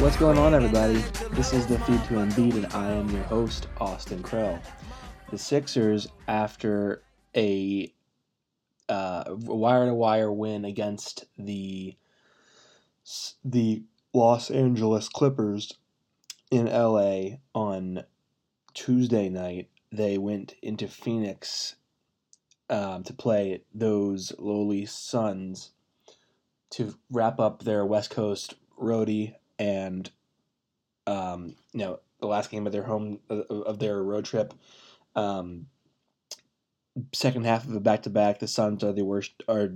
What's going on, everybody? This is the Feed to Embiid, and I am your host, Austin Krell. The Sixers, after a wire to wire win against the the Los Angeles Clippers in LA on Tuesday night, they went into Phoenix um, to play those lowly Suns to wrap up their West Coast roadie and um, you know the last game of their home of their road trip. Um, second half of a back to back, the Suns are the worst, are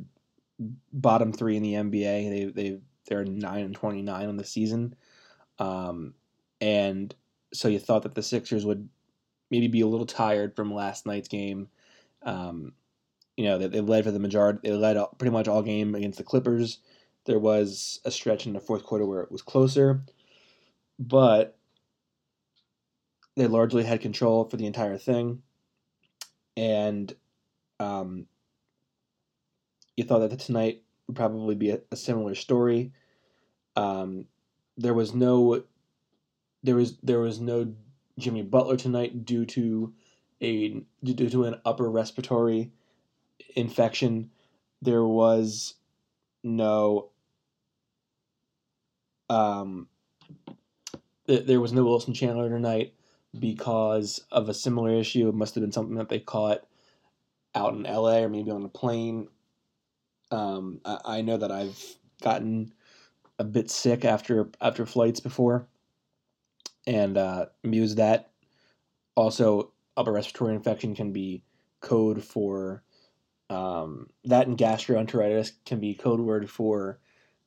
bottom three in the NBA. They they they're nine and twenty nine on the season, um, and so you thought that the Sixers would maybe be a little tired from last night's game. Um, you know, they, they led for the majority. They led pretty much all game against the Clippers. There was a stretch in the fourth quarter where it was closer, but they largely had control for the entire thing. And um, you thought that tonight would probably be a, a similar story. Um, there was no, there was there was no Jimmy Butler tonight due to a due to an upper respiratory infection. There was no um, there was no Wilson Chandler tonight because of a similar issue. It must have been something that they caught out in LA or maybe on a plane. Um, I, I, know that I've gotten a bit sick after after flights before, and uh, that. Also, upper respiratory infection can be code for um, that, and gastroenteritis can be code word for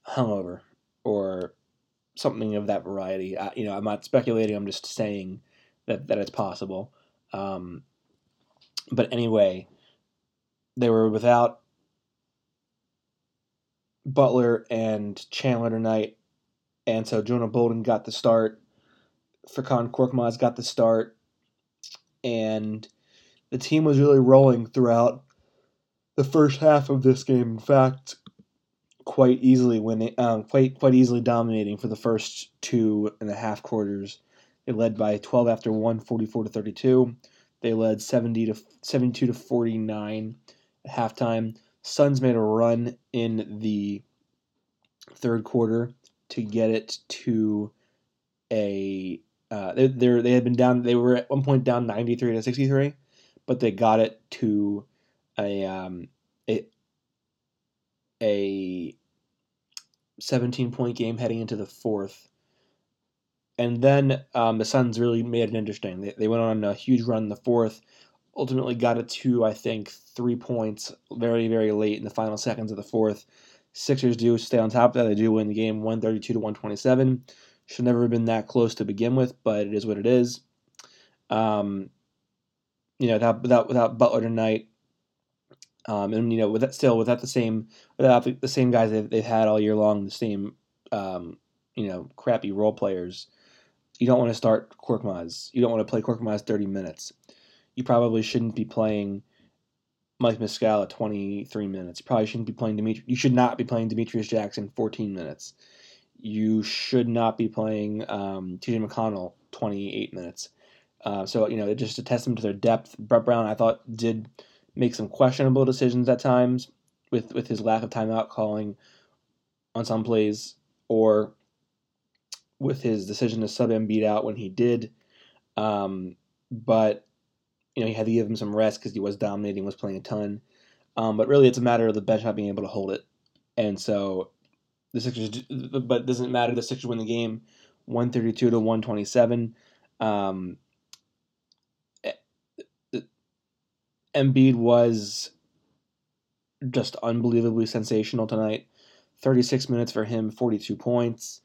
hungover or something of that variety. I, you know, I'm not speculating. I'm just saying that that it's possible. Um, but anyway, they were without Butler and Chandler tonight, and so Jonah Bolden got the start. Furkan Korkmaz got the start, and the team was really rolling throughout the first half of this game. In fact, quite easily winning, um, quite quite easily dominating for the first two and a half quarters. They led by 12 after one, 44 to 32. They led 70 to 72 to 49 at halftime. Suns made a run in the third quarter to get it to a. Uh, they they had been down. They were at one point down 93 to 63, but they got it to a um, a a 17 point game heading into the fourth. And then um, the Suns really made it interesting. They, they went on a huge run in the fourth, ultimately got it to, I think, three points very, very late in the final seconds of the fourth. Sixers do stay on top of that. They do win the game 132 to 127. Should never have been that close to begin with, but it is what it is. Um, you know, without, without, without Butler tonight, um, and you know, with that still without the same without the, same guys they've, they've had all year long, the same um, you know crappy role players. You don't want to start Korkmaz. You don't want to play Korkmaz thirty minutes. You probably shouldn't be playing Mike Muscala at twenty three minutes. You probably shouldn't be playing Dimitri. You should not be playing Demetrius Jackson fourteen minutes. You should not be playing um, T.J. McConnell twenty eight minutes. Uh, so you know, just a testament to their depth. Brett Brown, I thought, did make some questionable decisions at times with with his lack of timeout calling on some plays or with his decision to sub Embiid out when he did. Um, but you know he had to give him some rest because he was dominating, was playing a ton. Um, but really, it's a matter of the bench not being able to hold it, and so the Sixers. But doesn't matter. The Sixers win the game, one thirty two to one twenty seven. Um, Embiid was just unbelievably sensational tonight. 36 minutes for him, 42 points.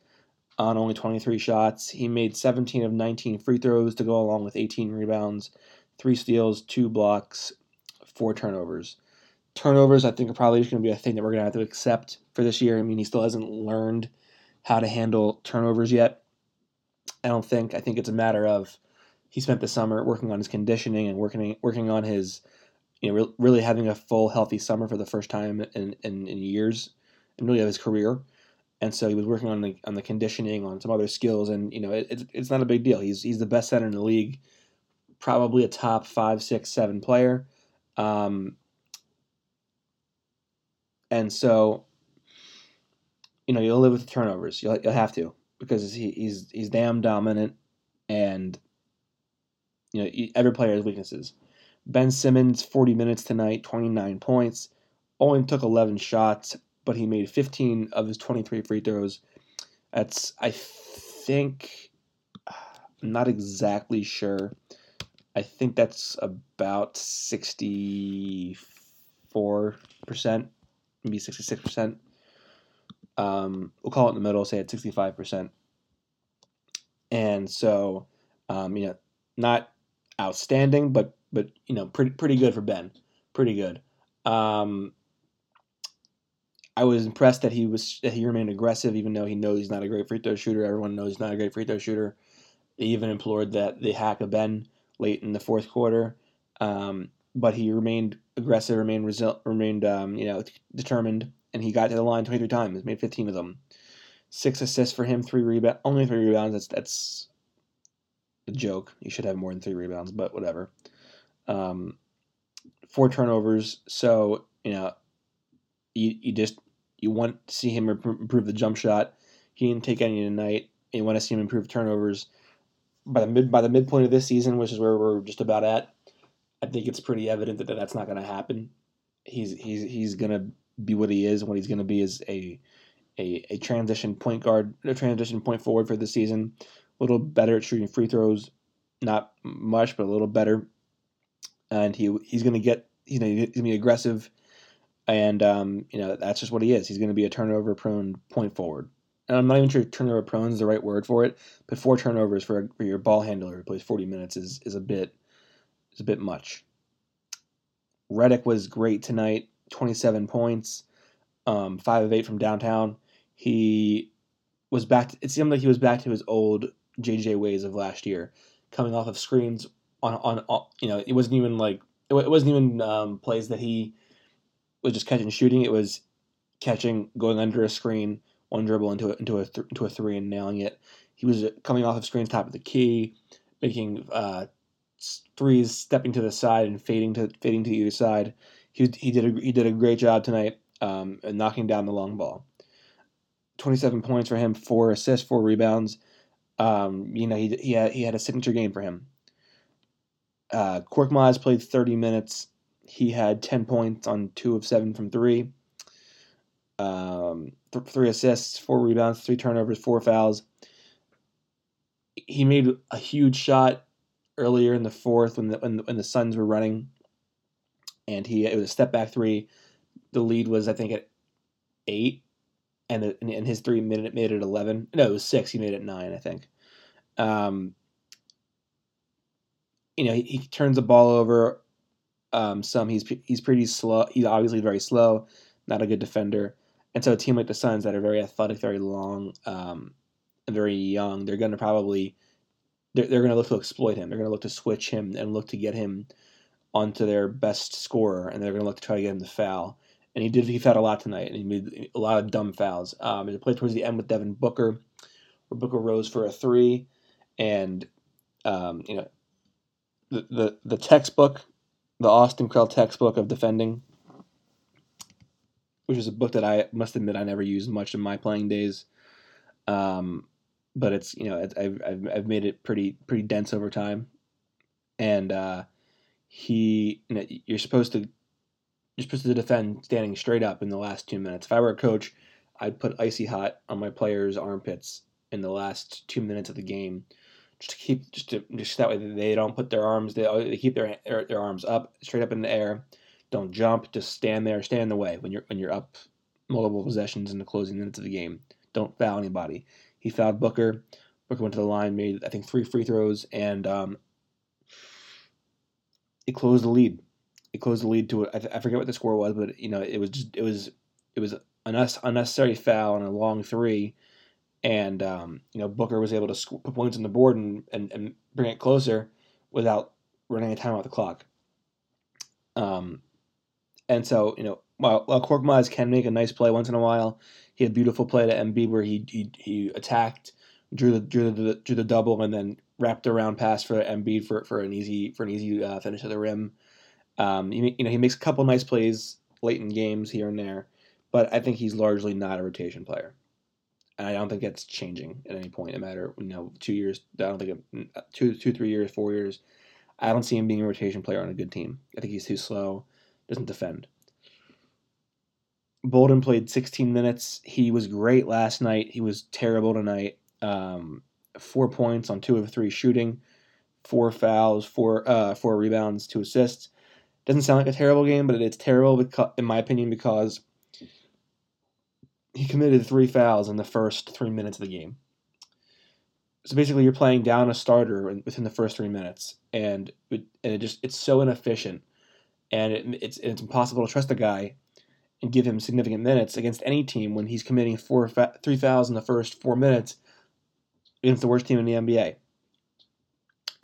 on only 23 shots. He made 17 of 19 free throws to go along with 18 rebounds, three steals, two blocks, four turnovers. Turnovers, I think, are probably just going to be a thing that we're going to have to accept for this year. I mean, he still hasn't learned how to handle turnovers yet. I don't think. I think it's a matter of he spent the summer working on his conditioning and working working on his, you know, re- really having a full healthy summer for the first time in, in, in years, and really of his career and so he was working on the on the conditioning, on some other skills, and you know it, it's not a big deal. He's he's the best center in the league, probably a top five, six, seven player, um, and so you know you'll live with turnovers. You'll you'll have to because he, he's he's damn dominant, and you know every player has weaknesses. Ben Simmons, forty minutes tonight, twenty nine points, only took eleven shots but he made 15 of his 23 free throws. That's, I think, I'm not exactly sure. I think that's about 64%, maybe 66%. Um, we'll call it in the middle, say at 65%. And so, um, you know, not outstanding, but but you know, pretty pretty good for Ben. Pretty good. Um, I was impressed that he was that he remained aggressive, even though he knows he's not a great free throw shooter. Everyone knows he's not a great free throw shooter. They even implored that they hack a Ben late in the fourth quarter, um, but he remained aggressive, remained resil- remained um, you know determined, and he got to the line 23 times, made 15 of them. Six assists for him, three rebounds, only three rebounds. That's that's a joke. You should have more than three rebounds, but whatever. Um, four turnovers. So you know, you, you just you want to see him improve the jump shot. He didn't take any tonight. You want to see him improve turnovers. By the mid by the midpoint of this season, which is where we're just about at, I think it's pretty evident that that's not going to happen. He's he's he's going to be what he is. What he's going to be is a, a a transition point guard, a transition point forward for the season. A little better at shooting free throws, not much, but a little better. And he he's going to get you know he's going to be aggressive and um, you know that's just what he is. He's going to be a turnover prone point forward. And I'm not even sure turnover prone is the right word for it, but four turnovers for, for your ball handler who plays 40 minutes is is a bit is a bit much. Redick was great tonight, 27 points, um, five of eight from downtown. He was back. To, it seemed like he was back to his old JJ ways of last year, coming off of screens on on, on you know it wasn't even like it wasn't even um, plays that he was just catching shooting. It was catching, going under a screen, one dribble into a, into a th- into a three and nailing it. He was coming off of screens, top of the key, making uh, threes, stepping to the side and fading to fading to either side. He he did a he did a great job tonight, um, knocking down the long ball. Twenty seven points for him, four assists, four rebounds. Um, you know he he had he had a signature game for him. Uh, Korkmaz played thirty minutes he had 10 points on two of seven from three, um, th- three assists, four rebounds, three turnovers, four fouls. He made a huge shot earlier in the fourth when the, when the, when the Suns were running, and he it was a step back three. The lead was I think at eight, and the, and his three minute made it eleven. No, it was six. He made it nine, I think. Um, you know, he, he turns the ball over um, some he's he's pretty slow. He's obviously very slow, not a good defender. And so a team like the Suns that are very athletic, very long, um, very young, they're going to probably they're, they're going to look to exploit him. They're going to look to switch him and look to get him onto their best scorer, and they're going to look to try to get him to foul. And he did. He fouled a lot tonight, and he made a lot of dumb fouls. Um, he played towards the end with Devin Booker, where Booker rose for a three, and um, you know the, the the textbook the Austin Krell textbook of defending, which is a book that I must admit I never used much in my playing days. Um, but it's you know I've, I've I've made it pretty pretty dense over time, and uh, he you know you're supposed to you're supposed to defend standing straight up in the last two minutes. If I were a coach, I'd put icy hot on my players' armpits in the last two minutes of the game just to keep just to just that way they don't put their arms they, they keep their, their their arms up straight up in the air don't jump just stand there stand in the way when you're when you're up multiple possessions in the closing minutes of the game don't foul anybody he fouled Booker. Booker went to the line, made I think three free throws, and um, it closed the lead. It closed the lead to I, I forget what the score was, but you know it was just it was it was an unnecessary foul and a long three, and um, you know Booker was able to sc- put points on the board and, and, and bring it closer without running a time off the clock. Um, and so you know while, while Korkmaz can make a nice play once in a while, he had a beautiful play to Embiid where he he, he attacked, drew the drew the drew the double, and then wrapped around pass for Embiid for, for an easy for an easy uh, finish at the rim. Um, you, you know he makes a couple nice plays late in games here and there, but I think he's largely not a rotation player, and I don't think that's changing at any point. No matter you know two years, I don't think it, two two three years, four years. I don't see him being a rotation player on a good team. I think he's too slow, doesn't defend. Bolden played 16 minutes. He was great last night. He was terrible tonight. Um, four points on two of three shooting, four fouls, four uh, four rebounds, two assists. Doesn't sound like a terrible game, but it's terrible because, in my opinion because he committed three fouls in the first three minutes of the game. So basically, you're playing down a starter within the first three minutes, and it, and it just it's so inefficient, and it, it's it's impossible to trust the guy and give him significant minutes against any team when he's committing four three fouls in the first four minutes against the worst team in the NBA.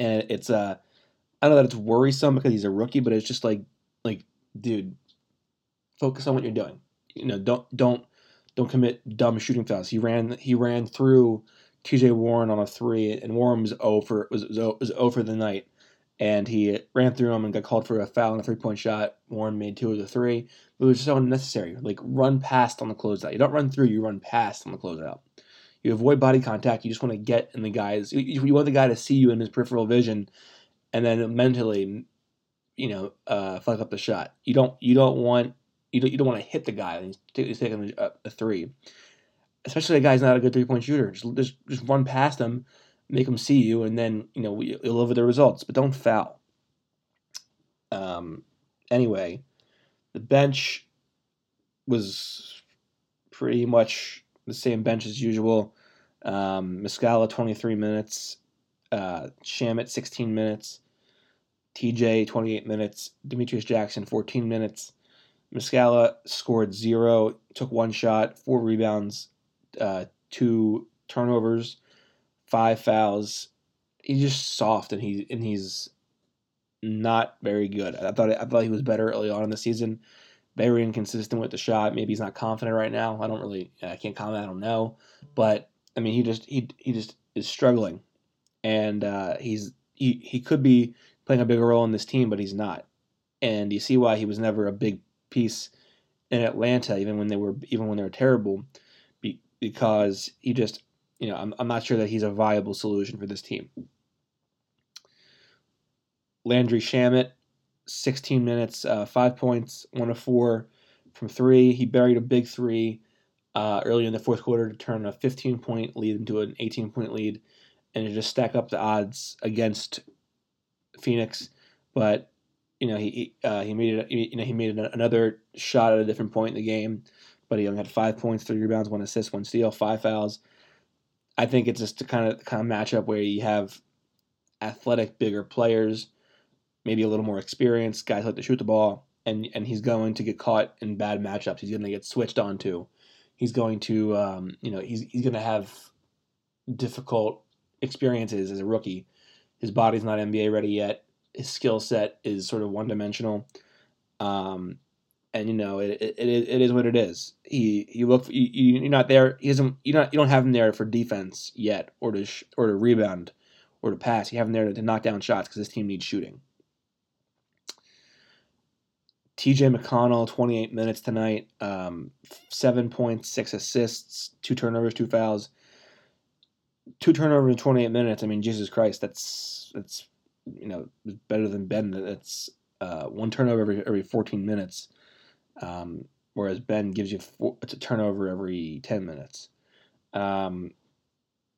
And it's uh I know that it's worrisome because he's a rookie, but it's just like like dude, focus on what you're doing. You know, don't don't don't commit dumb shooting fouls. He ran he ran through T.J. Warren on a three, and Warren was over was was, was over the night and he ran through him and got called for a foul and a three point shot. Warren made two of the three. but It was so unnecessary. Like run past on the closeout. You don't run through. You run past on the closeout. You avoid body contact. You just want to get in the guy's. You want the guy to see you in his peripheral vision, and then mentally, you know, uh, fuck up the shot. You don't. You don't want. You don't. You don't want to hit the guy. He's, he's taking a, a three. Especially a guy's not a good three point shooter. Just, just just run past him make him see you, and then you know you'll with the results. But don't foul. Um, anyway, the bench was pretty much the same bench as usual. Um, Muscala 23 minutes, uh, Shamet 16 minutes, TJ 28 minutes, Demetrius Jackson 14 minutes. Muscala scored zero, took one shot, four rebounds, uh, two turnovers, five fouls. He's just soft and he and he's not very good. I thought I thought he was better early on in the season. Very inconsistent with the shot. Maybe he's not confident right now. I don't really I can't comment. I don't know. But I mean, he just he he just is struggling, and uh, he's he he could be playing a bigger role in this team, but he's not. And you see why he was never a big piece in Atlanta, even when they were even when they were terrible, because he just you know, I'm, I'm not sure that he's a viable solution for this team. Landry Shamet, 16 minutes, uh, five points, one of four from three. He buried a big three uh, early in the fourth quarter to turn a 15 point lead into an 18 point lead and to just stack up the odds against Phoenix. But you know he uh, he made it. You know he made another shot at a different point in the game, but he only had five points, three rebounds, one assist, one steal, five fouls. I think it's just a kind of kind of matchup where you have athletic, bigger players, maybe a little more experienced guys like to shoot the ball, and and he's going to get caught in bad matchups. He's going to get switched onto. He's going to, um, you know, he's he's going to have difficult experiences as a rookie. His body's not NBA ready yet. His skill set is sort of one dimensional. Um, and you know it, it, it is what it is. He you look you, you're not there. He doesn't you not you don't have him there for defense yet, or to sh- or to rebound, or to pass. You have him there to, to knock down shots because this team needs shooting. T.J. McConnell, 28 minutes tonight, um, seven points, six assists, two turnovers, two fouls, two turnovers in 28 minutes. I mean, Jesus Christ, that's that's you know better than Ben. That's uh, one turnover every every 14 minutes. Um, whereas Ben gives you four, it's a turnover every 10 minutes. Um,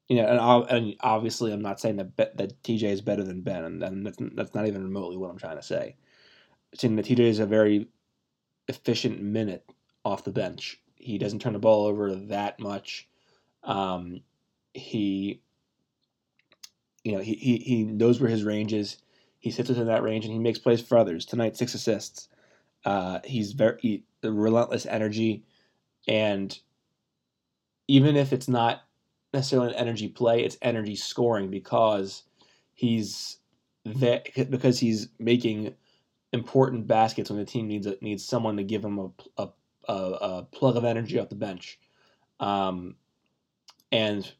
you know, and, and, obviously, I'm not saying that that TJ is better than Ben, and, and that's, that's not even remotely what I'm trying to say. I'm saying that TJ is a very efficient minute off the bench. He doesn't turn the ball over that much. Um, he, you know, he, he, he knows where his range is. He sits within that range and he makes plays for others. Tonight, six assists. Uh, he's very he, relentless energy, and even if it's not necessarily an energy play, it's energy scoring because he's that because he's making important baskets when the team needs needs someone to give him a, a, a, a plug of energy off the bench. Um, and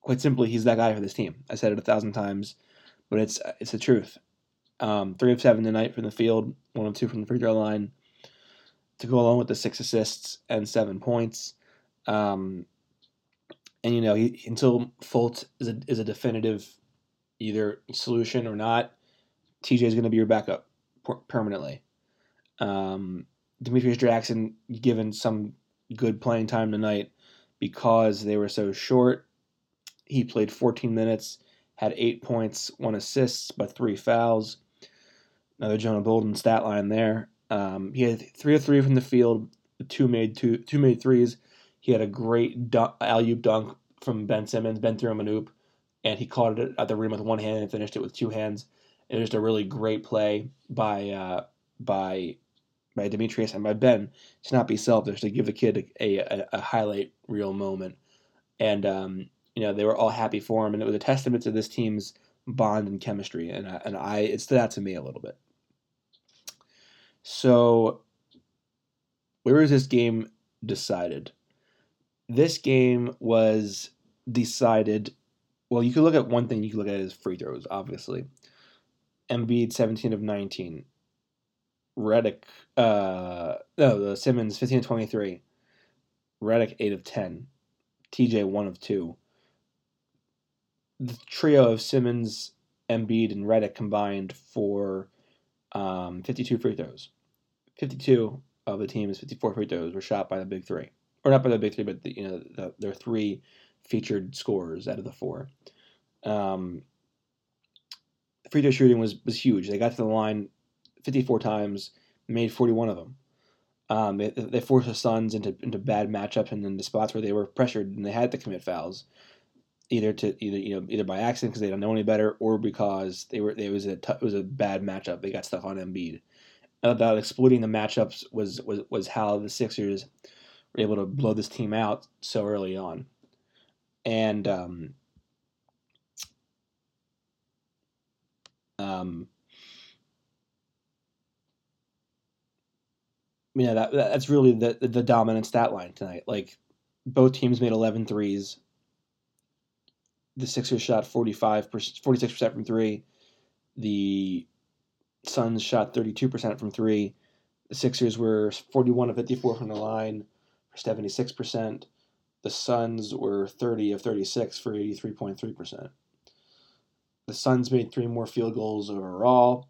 quite simply, he's that guy for this team. I said it a thousand times, but it's it's the truth. Um, three of seven tonight from the field, one of two from the free throw line, to go along with the six assists and seven points. Um, and you know, he, until Fultz is a, is a definitive either solution or not, TJ is going to be your backup permanently. Um, Demetrius Jackson given some good playing time tonight because they were so short. He played 14 minutes, had eight points, one assist, but three fouls. Another Jonah Bolden stat line there. Um, he had three of three from the field, two made two two made threes. He had a great dunk, alley dunk from Ben Simmons. Ben threw him an oop, and he caught it at the rim with one hand and finished it with two hands. It was just a really great play by uh, by by Demetrius and by Ben to not be selfish to give the kid a, a, a highlight reel moment, and um, you know they were all happy for him, and it was a testament to this team's bond and chemistry, and I, and I it stood out to me a little bit. So, where is this game decided? This game was decided. Well, you could look at one thing. You could look at is free throws, obviously. Embiid, 17 of 19. Redick, uh, no, Simmons, 15 of 23. Redick, 8 of 10. TJ, 1 of 2. The trio of Simmons, Embiid, and Redick combined for um, 52 free throws. 52 of the team's 54 free throws were shot by the big three. Or not by the big three, but the, you know the, their three featured scorers out of the four. Um, free throw shooting was was huge. They got to the line 54 times, made 41 of them. Um, they, they forced the Suns into into bad matchups and into spots where they were pressured and they had to commit fouls, either to either you know either by accident because they don't know any better or because they were it was a t- it was a bad matchup. They got stuck on Embiid. About exploiting the matchups was was was how the Sixers were able to blow this team out so early on, and um, Um, yeah, that that's really the the dominant stat line tonight. Like both teams made 11 threes. The Sixers shot 45 46% from 3. The Suns shot 32% from 3. The Sixers were 41 of 54 from the line for 76%. The Suns were 30 of 36 for 83.3%. The Suns made three more field goals overall.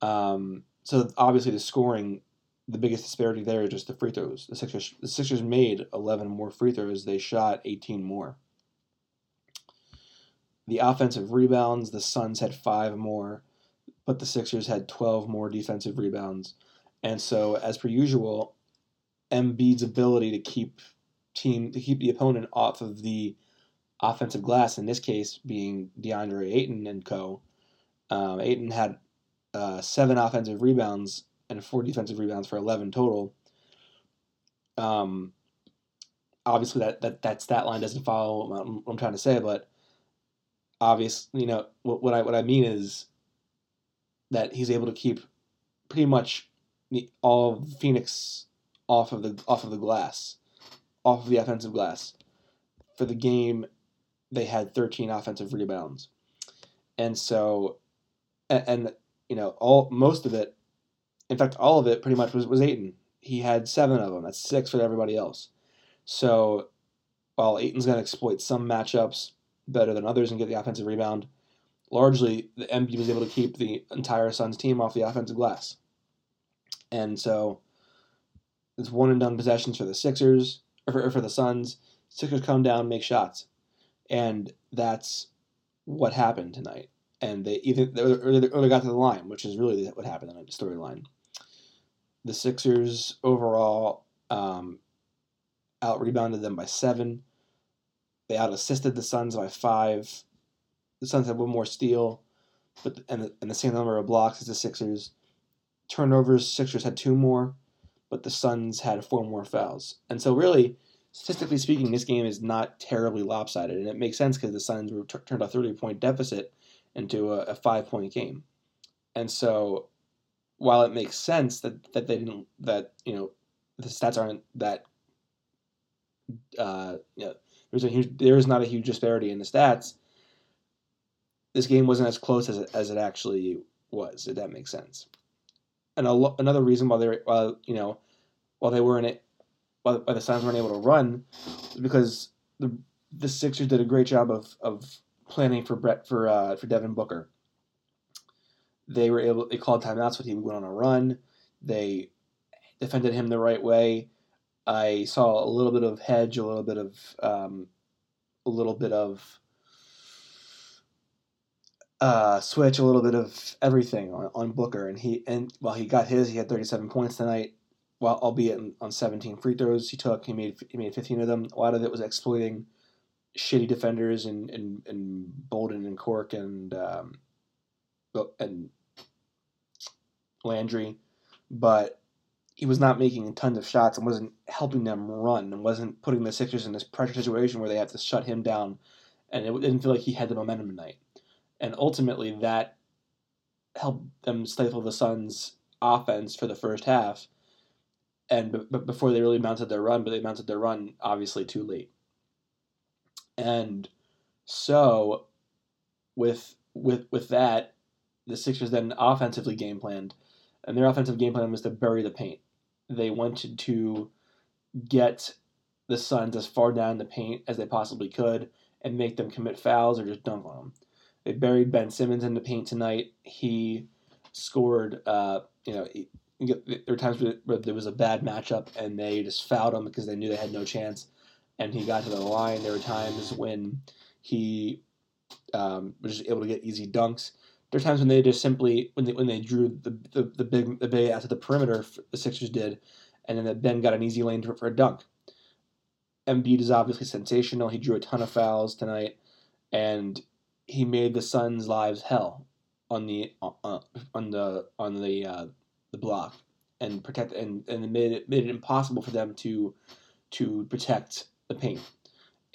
Um, so obviously the scoring, the biggest disparity there is just the free throws. The Sixers, the Sixers made 11 more free throws. They shot 18 more. The offensive rebounds, the Suns had five more, but the Sixers had 12 more defensive rebounds. And so, as per usual, Embiid's ability to keep team to keep the opponent off of the offensive glass, in this case being DeAndre Ayton and co. Um, Ayton had uh, seven offensive rebounds and four defensive rebounds for 11 total. Um, obviously, that, that, that stat line doesn't follow what I'm, what I'm trying to say, but obviously, you know, what, what, I, what I mean is that he's able to keep pretty much all of Phoenix off of the off of the glass, off of the offensive glass for the game they had 13 offensive rebounds. And so, and, and, you know, all most of it, in fact, all of it pretty much was, was Ayton. He had seven of them. That's six for everybody else. So while Ayton's going to exploit some matchups better than others and get the offensive rebound, largely the Embiid was able to keep the entire Suns team off the offensive glass. And so it's one and done possessions for the Sixers, or for, or for the Suns. Sixers come down, make shots and that's what happened tonight. And they either or they got to the line, which is really what happened in the storyline. The Sixers overall um, out rebounded them by seven. They out assisted the Suns by five. The Suns had one more steal, but and the, and the same number of blocks as the Sixers. Turnovers, Sixers had two more, but the Suns had four more fouls. And so, really, statistically speaking, this game is not terribly lopsided, and it makes sense because the Suns were t- turned a thirty point deficit into a, a five point game. And so, while it makes sense that, that they didn't that you know the stats aren't that uh, you know, there's a huge there is not a huge disparity in the stats. This game wasn't as close as it, as it actually was. If that makes sense. And a, another reason why they while you know while they weren't it while, while the Suns weren't able to run because the the Sixers did a great job of of planning for Brett for uh, for Devin Booker. They were able they called timeouts when he went on a run. They defended him the right way. I saw a little bit of hedge, a little bit of um, a little bit of uh, switch, a little bit of everything on, on Booker, and he and while he got his, he had 37 points tonight. While albeit on 17 free throws he took, he made he made 15 of them. A lot of it was exploiting shitty defenders and and, and Bolden and Cork and um, and Landry, but he was not making tons of shots and wasn't helping them run and wasn't putting the Sixers in this pressure situation where they have to shut him down. And it didn't feel like he had the momentum tonight. And ultimately, that helped them stifle the Suns' offense for the first half. And b- before they really mounted their run, but they mounted their run obviously too late. And so, with with with that, the Sixers then offensively game planned, and their offensive game plan was to bury the paint. They wanted to get the Suns as far down the paint as they possibly could and make them commit fouls or just dunk on them. They buried Ben Simmons in the paint tonight. He scored. Uh, you know, he, there were times where there was a bad matchup and they just fouled him because they knew they had no chance, and he got to the line. There were times when he um, was just able to get easy dunks. There are times when they just simply when they when they drew the the, the big the big out to the perimeter, the Sixers did, and then Ben got an easy lane for, a dunk. Embiid is obviously sensational. He drew a ton of fouls tonight, and he made the Suns' lives hell on the uh, on the on the uh, the block and protect and and made it made it impossible for them to to protect the paint,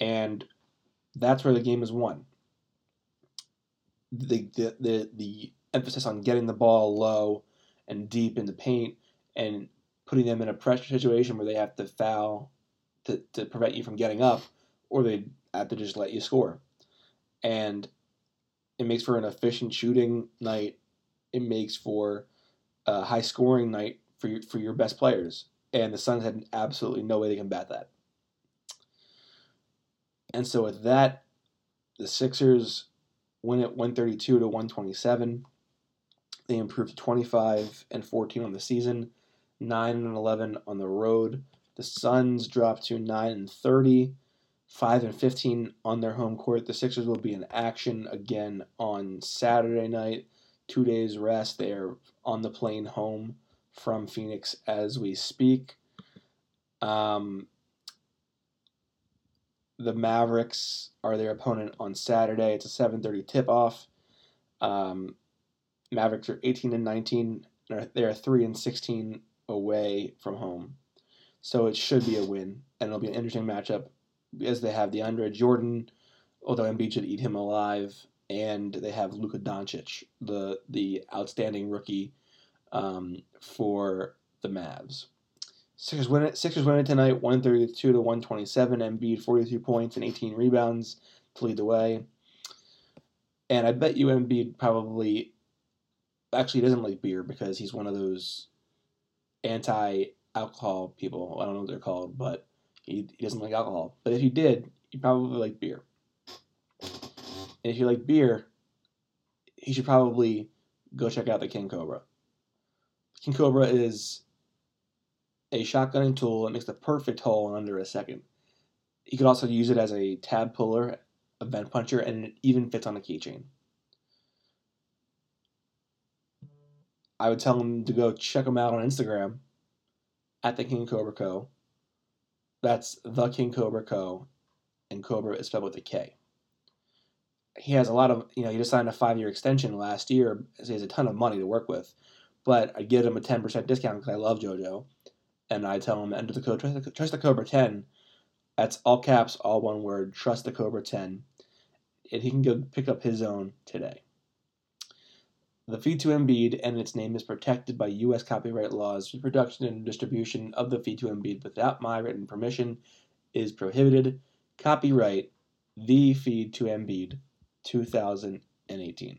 and that's where the game is won. The the the, the emphasis on getting the ball low and deep in the paint and putting them in a pressure situation where they have to foul to, to prevent you from getting up, or they have to just let you score. And it makes for an efficient shooting night. It makes for a high scoring night for your, for your best players. And the Suns had absolutely no way to combat that. And so with that, the Sixers win at 132 to 127. They improved to 25 and 14 on the season, 9 and 11 on the road. The Suns dropped to 9 and 30 5 and 15 on their home court. The Sixers will be in action again on Saturday night. Two days rest. They are on the plane home from Phoenix as we speak. Um, the Mavericks are their opponent on Saturday. It's a 7:30 tip-off. Um, Mavericks are 18 and 19. They are 3 and 16 away from home, so it should be a win, and it'll be an interesting matchup as they have the DeAndre Jordan, although Embiid should eat him alive, and they have Luka Doncic, the the outstanding rookie um, for the Mavs. Sixers win it. Sixers win it tonight, one thirty two to one twenty seven. Embiid forty three points and eighteen rebounds to lead the way. And I bet you Embiid probably actually doesn't like beer because he's one of those anti alcohol people. I don't know what they're called, but he, he doesn't like alcohol. But if he did, you probably like beer. And if you like beer, he should probably go check out the King Kobra. King Kobra is a shotgunning tool. It makes the perfect hole in under a second. You could also use it as a tab puller, a vent puncher, and it even fits on a keychain. I would tell him to go check them out on Instagram at the King Kobra Co. That's the King Kobra Co. and Cobra is spelled with a K. He has a lot of, you know, he just signed a five year extension last year, so he has a ton of money to work with. But I give him a 10% discount because I love JoJo. And I tell him, enter the code, trust the, trust the Cobra 10. That's all caps, all one word, trust the Cobra 10. And he can go pick up his own today. The feed to Embiid and its name is protected by U.S. copyright laws. Reproduction and distribution of the feed to Embiid without my written permission is prohibited. Copyright The Feed to Embiid 2018.